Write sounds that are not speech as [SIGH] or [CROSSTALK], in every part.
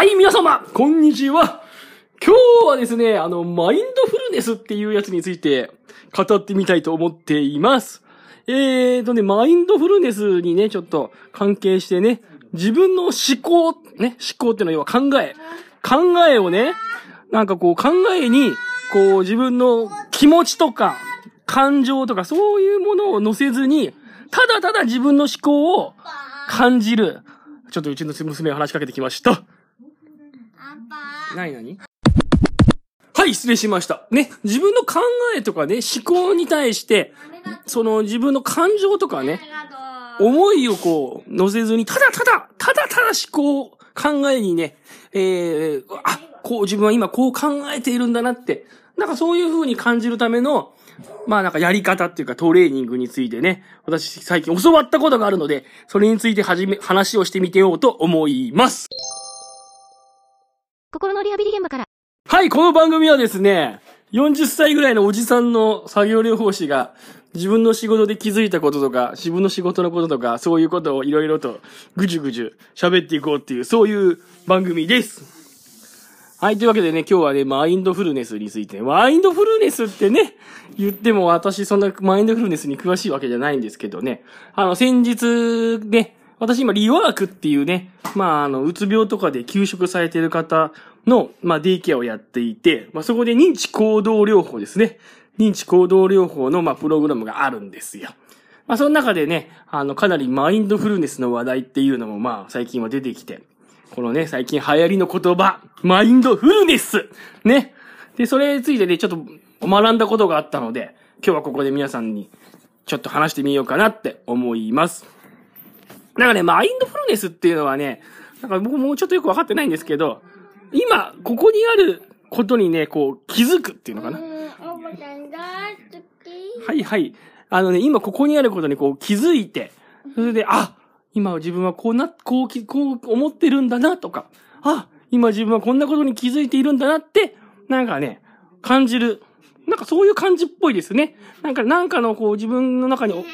はい、皆様、こんにちは。今日はですね、あの、マインドフルネスっていうやつについて語ってみたいと思っています。えーとね、マインドフルネスにね、ちょっと関係してね、自分の思考、ね、思考ってのは要は考え。考えをね、なんかこう考えに、こう自分の気持ちとか、感情とかそういうものを乗せずに、ただただ自分の思考を感じる。ちょっとうちの娘が話しかけてきました。なになに？はい、失礼しました。ね、自分の考えとかね、思考に対して、その自分の感情とかね、思いをこう、乗せずに、ただただ、ただただ思考、考えにね、えー、あ、こう自分は今こう考えているんだなって、なんかそういう風に感じるための、まあなんかやり方っていうかトレーニングについてね、私最近教わったことがあるので、それについてはじめ、話をしてみてようと思います。心のリハビリ現場から。はい、この番組はですね、40歳ぐらいのおじさんの作業療法士が、自分の仕事で気づいたこととか、自分の仕事のこととか、そういうことをいろいろとぐじゅぐじゅ喋っていこうっていう、そういう番組です。はい、というわけでね、今日はね、マインドフルネスについて。マインドフルネスってね、言っても私そんなマインドフルネスに詳しいわけじゃないんですけどね。あの、先日ね、私今リワークっていうね、まあ、あの、うつ病とかで休職されてる方の、まあ、デイケアをやっていて、まあ、そこで認知行動療法ですね。認知行動療法の、まあ、プログラムがあるんですよ。まあ、その中でね、あの、かなりマインドフルネスの話題っていうのも、まあ、最近は出てきて、このね、最近流行りの言葉、マインドフルネスね。で、それについてね、ちょっと学んだことがあったので、今日はここで皆さんにちょっと話してみようかなって思います。なんかね、マインドフルネスっていうのはね、なんか僕もうちょっとよくわかってないんですけど、今、ここにあることにね、こう、気づくっていうのかな。はいはい。あのね、今ここにあることにこう気づいて、それで、あ、今自分はこうな、こう、こう思ってるんだなとか、あ、今自分はこんなことに気づいているんだなって、なんかね、感じる。なんかそういう感じっぽいですね。なんか、なんかのこう自分の中に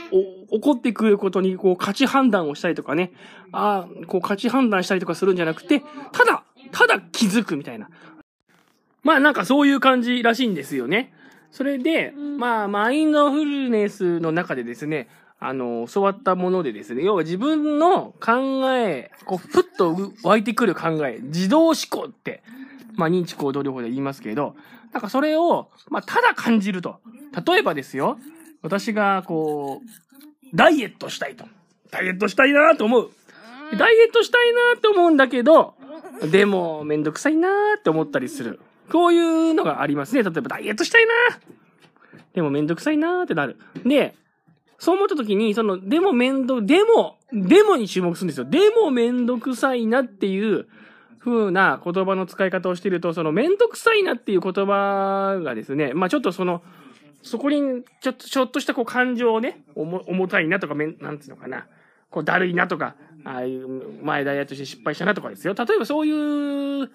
起こってくることにこう価値判断をしたりとかね。ああ、こう価値判断したりとかするんじゃなくて、ただ、ただ気づくみたいな。まあなんかそういう感じらしいんですよね。それで、まあ、マインドフルネスの中でですね、あの、教わったものでですね、要は自分の考え、こう、ふっと湧いてくる考え、自動思考って、まあ、認知行動療法で言いますけど、なんかそれを、まあ、ただ感じると。例えばですよ、私が、こう、ダイエットしたいと。ダイエットしたいなと思う。ダイエットしたいなと思うんだけど、でも、めんどくさいなーって思ったりする。こういうのがありますね。例えば、ダイエットしたいなーでもめんどくさいなーってなる。で、そう思った時に、その、でも面倒、でも、でもに注目するんですよ。でもめんどくさいなっていう風な言葉の使い方をしていると、そのめんどくさいなっていう言葉がですね、まあちょっとその、そこに、ちょっと、ちょっとしたこう感情をね、重たいなとか、めん、なんつうのかな。こう、だるいなとか、ああいう前ダイヤとして失敗したなとかですよ。例えばそういう、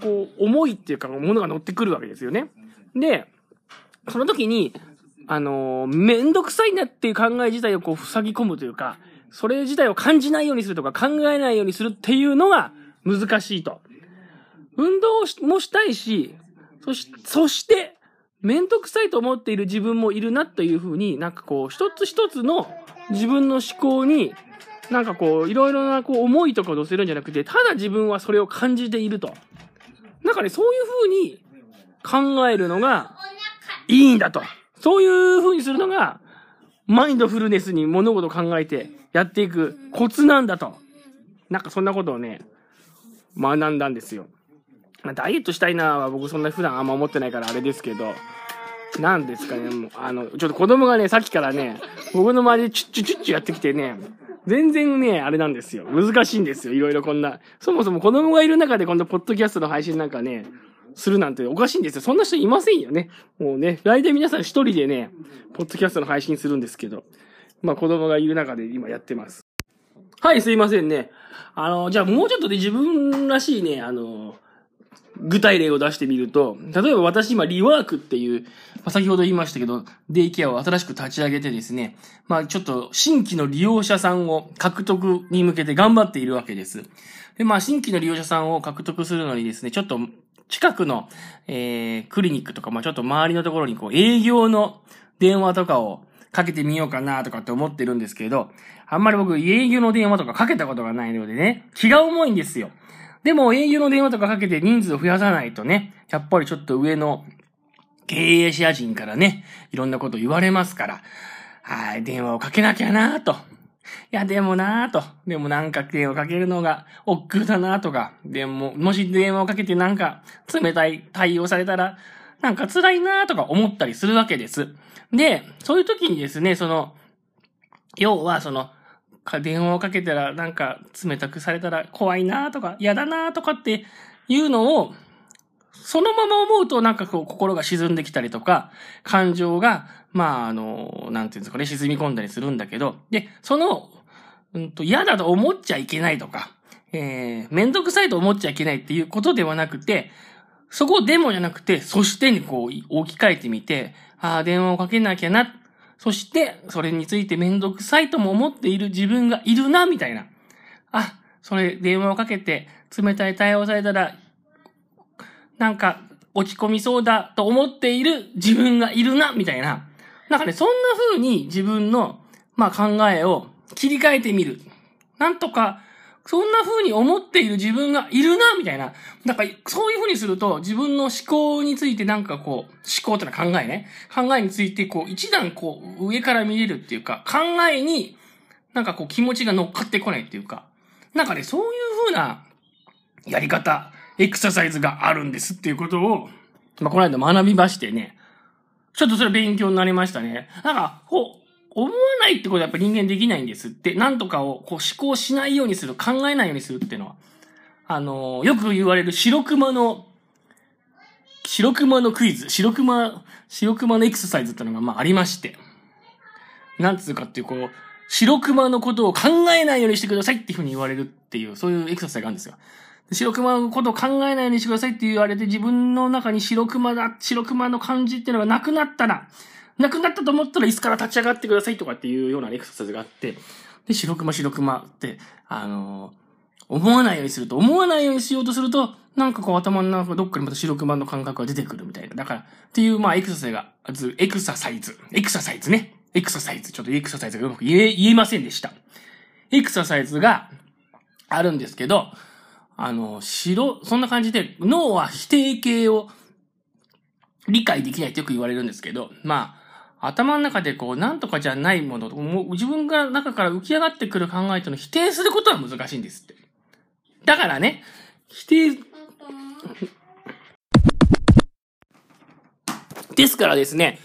こう、思いっていうか、ものが乗ってくるわけですよね。で、その時に、あのー、めんどくさいなっていう考え自体をこう塞ぎ込むというか、それ自体を感じないようにするとか考えないようにするっていうのが難しいと。運動もしたいし、そし、そして、めんどくさいと思っている自分もいるなというふうになんかこう、一つ一つの自分の思考に、なんかこう、いろいろなこう思いとかを乗せるんじゃなくて、ただ自分はそれを感じていると。なんかね、そういうふうに考えるのがいいんだと。そういう風にするのが、マインドフルネスに物事を考えてやっていくコツなんだと。なんかそんなことをね、学んだんですよ。ダイエットしたいなは僕そんな普段あんま思ってないからあれですけど、なんですかね、もう、あの、ちょっと子供がね、さっきからね、僕の周りでチュッチュチュッチュやってきてね、全然ね、あれなんですよ。難しいんですよ。いろいろこんな。そもそも子供がいる中でこんなポッドキャストの配信なんかね、するなんておかしいんですよ。そんな人いませんよね。もうね、大体皆さん一人でね、ポッドキャストの配信するんですけど、まあ子供がいる中で今やってます。はい、すいませんね。あの、じゃあもうちょっとで自分らしいね、あの、具体例を出してみると、例えば私今リワークっていう、まあ、先ほど言いましたけど、デイケアを新しく立ち上げてですね、まあちょっと新規の利用者さんを獲得に向けて頑張っているわけです。で、まあ新規の利用者さんを獲得するのにですね、ちょっと近くの、えー、クリニックとか、まあちょっと周りのところにこう営業の電話とかをかけてみようかなとかって思ってるんですけど、あんまり僕営業の電話とかかけたことがないのでね、気が重いんですよ。でも営業の電話とかかけて人数を増やさないとね、やっぱりちょっと上の経営者陣からね、いろんなこと言われますから、はい、電話をかけなきゃなと。いや、でもなぁと。でもなんか電話かけるのが億劫だなとか。でも、もし電話をかけてなんか冷たい対応されたら、なんか辛いなとか思ったりするわけです。で、そういう時にですね、その、要はその、か電話をかけたらなんか冷たくされたら怖いなとか嫌だなとかっていうのを、そのまま思うとなんかこう心が沈んできたりとか、感情が、まああの、なんていうんですかね、沈み込んだりするんだけど、で、その、うんと嫌だと思っちゃいけないとか、えー、めんどくさいと思っちゃいけないっていうことではなくて、そこでもじゃなくて、そしてにこう置き換えてみて、ああ、電話をかけなきゃな。そして、それについてめんどくさいとも思っている自分がいるな、みたいな。あ、それ、電話をかけて、冷たい対応されたら、なんか、落ち込みそうだと思っている自分がいるな、みたいな。なんかね、そんな風に自分の、まあ考えを切り替えてみる。なんとか、そんな風に思っている自分がいるな、みたいな。なんか、そういう風にすると、自分の思考についてなんかこう、思考ってのは考えね。考えについて、こう、一段こう、上から見れるっていうか、考えに、なんかこう、気持ちが乗っかってこないっていうか、なんかね、そういう風な、やり方、エクササイズがあるんですっていうことを、まあ、この間学びましてね、ちょっとそれ勉強になりましたね。なんか、こう、思わないってことはやっぱ人間できないんですって、なんとかをこう思考しないようにする、考えないようにするっていうのは、あのー、よく言われる白熊の、白熊のクイズ、白熊、白熊のエクササイズっていうのがまあありまして、なんつうかっていうこう、白熊のことを考えないようにしてくださいっていうふうに言われるっていう、そういうエクササイズがあるんですよ。白熊のことを考えないようにしてくださいって言われて自分の中に白熊だ、白熊の感じっていうのがなくなったら、なくなったと思ったら椅子から立ち上がってくださいとかっていうようなエクササイズがあって、で、白熊白熊って、あのー、思わないようにすると、思わないようにしようとすると、なんかこう頭の中どっかにまた白熊の感覚が出てくるみたいな。だから、っていう、まあ、エクササイズが、エクササイズ。エクササイズね。エクササイズ。ちょっとエクササイズがうまく言え、言えませんでした。エクササイズがあるんですけど、あの、白、そんな感じで、脳は否定形を理解できないってよく言われるんですけど、まあ、頭の中でこう、なんとかじゃないもの、もう自分が中から浮き上がってくる考えとの否定することは難しいんですって。だからね、否定、ですからですね、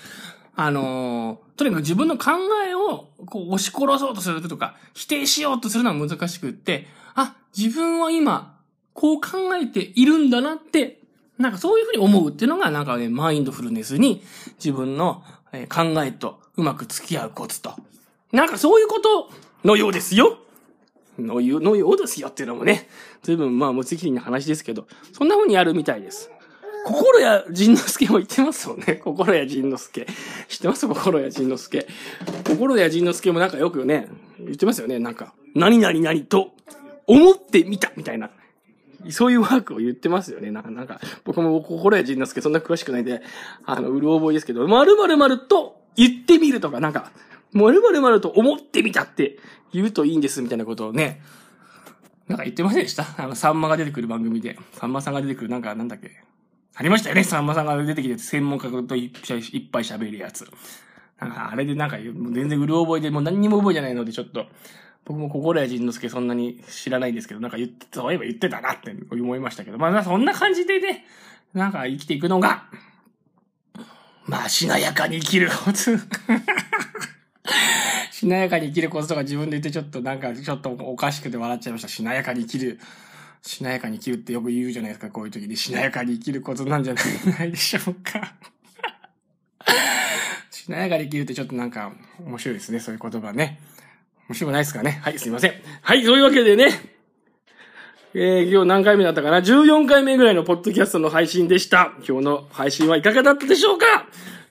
あのー、とにかく自分の考えをこう押し殺そうとするとか、否定しようとするのは難しくって、あ、自分は今、こう考えているんだなって、なんかそういうふうに思うっていうのが、なんかね、マインドフルネスに自分のえ考えとうまく付き合うコツと。なんかそういうことのようですよ。のよのようですよっていうのもね、随分まあ無責任な話ですけど、そんな風にやるみたいです。心や仁之助も言ってますよね。心や仁之助。知ってます？心や仁之助。心や仁之助もなんかよくね、言ってますよね。なんか、何々何と思ってみたみたいな。そういうワークを言ってますよね。なんか、なんか、僕も心や仁之助そんな詳しくないんで、あの、うる覚えですけど、〇〇〇と言ってみるとか、なんか、〇〇〇と思ってみたって言うといいんですみたいなことをね、なんか言ってませんでした？あの、さんまが出てくる番組で、さんまさんが出てくる、なんか、なんだっけ？ありましたよね。さんまさんが出てきて、専門家といっぱい喋るやつ。なんか、あれでなんか、全然うる覚えで、もう何にも覚えじゃないので、ちょっと、僕も心谷仁之助そんなに知らないんですけど、なんか言って、そういえば言ってたなって思いましたけど、まあそんな感じでね、なんか生きていくのが、まあしなやかに生きるコツ。しなやかに生きるコツ [LAUGHS] とか自分で言ってちょっとなんかちょっとおかしくて笑っちゃいました。しなやかに生きる。しなやかに生きるってよく言うじゃないですか、こういう時に。しなやかに生きるコツなんじゃないでしょうか。[LAUGHS] しなやかに生きるってちょっとなんか面白いですね、そういう言葉ね。面白くないですかね？はい、すいません。はい、そういうわけでね、えー、今日何回目だったかな ?14 回目ぐらいのポッドキャストの配信でした。今日の配信はいかがだったでしょうか？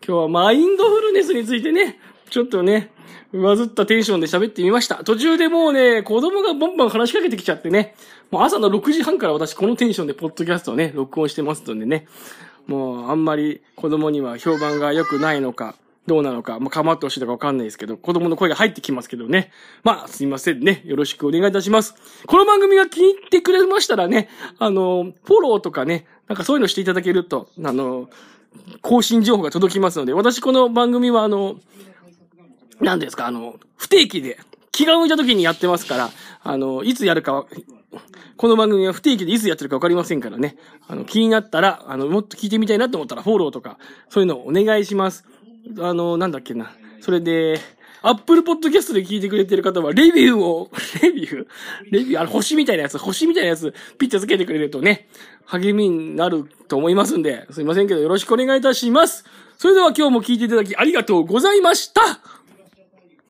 今日はマインドフルネスについてね、ちょっとね、上ずったテンションで喋ってみました。途中でもうね、子供がバンバン話しかけてきちゃってね、もう朝の6時半から私このテンションでポッドキャストをね、録音してますのでね、もうあんまり子供には評判が良くないのか、どうなのか、まあ、構ってほしいのかわかんないですけど、子供の声が入ってきますけどね。まあ、すいませんね。よろしくお願いいたします。この番組が気に入ってくれましたらね、あの、フォローとかね、なんかそういうのしていただけると、あの、更新情報が届きますので、私この番組はあの、何ですか、あの、不定期で、気が向いた時にやってますから、あの、いつやるか、この番組は不定期でいつやってるかわかりませんからね。あの、気になったら、あの、もっと聞いてみたいなと思ったらフォローとか、そういうのをお願いします。あの、なんだっけな。それで、アップルポッドキャストで聞いてくれてる方は、レビューを、[LAUGHS] レビュー？レビュー？あの、星みたいなやつ、星みたいなやつ、ピッチャーつけてくれるとね、励みになると思いますんで、すいませんけどよろしくお願いいたします。それでは今日も聞いていただきありがとうございました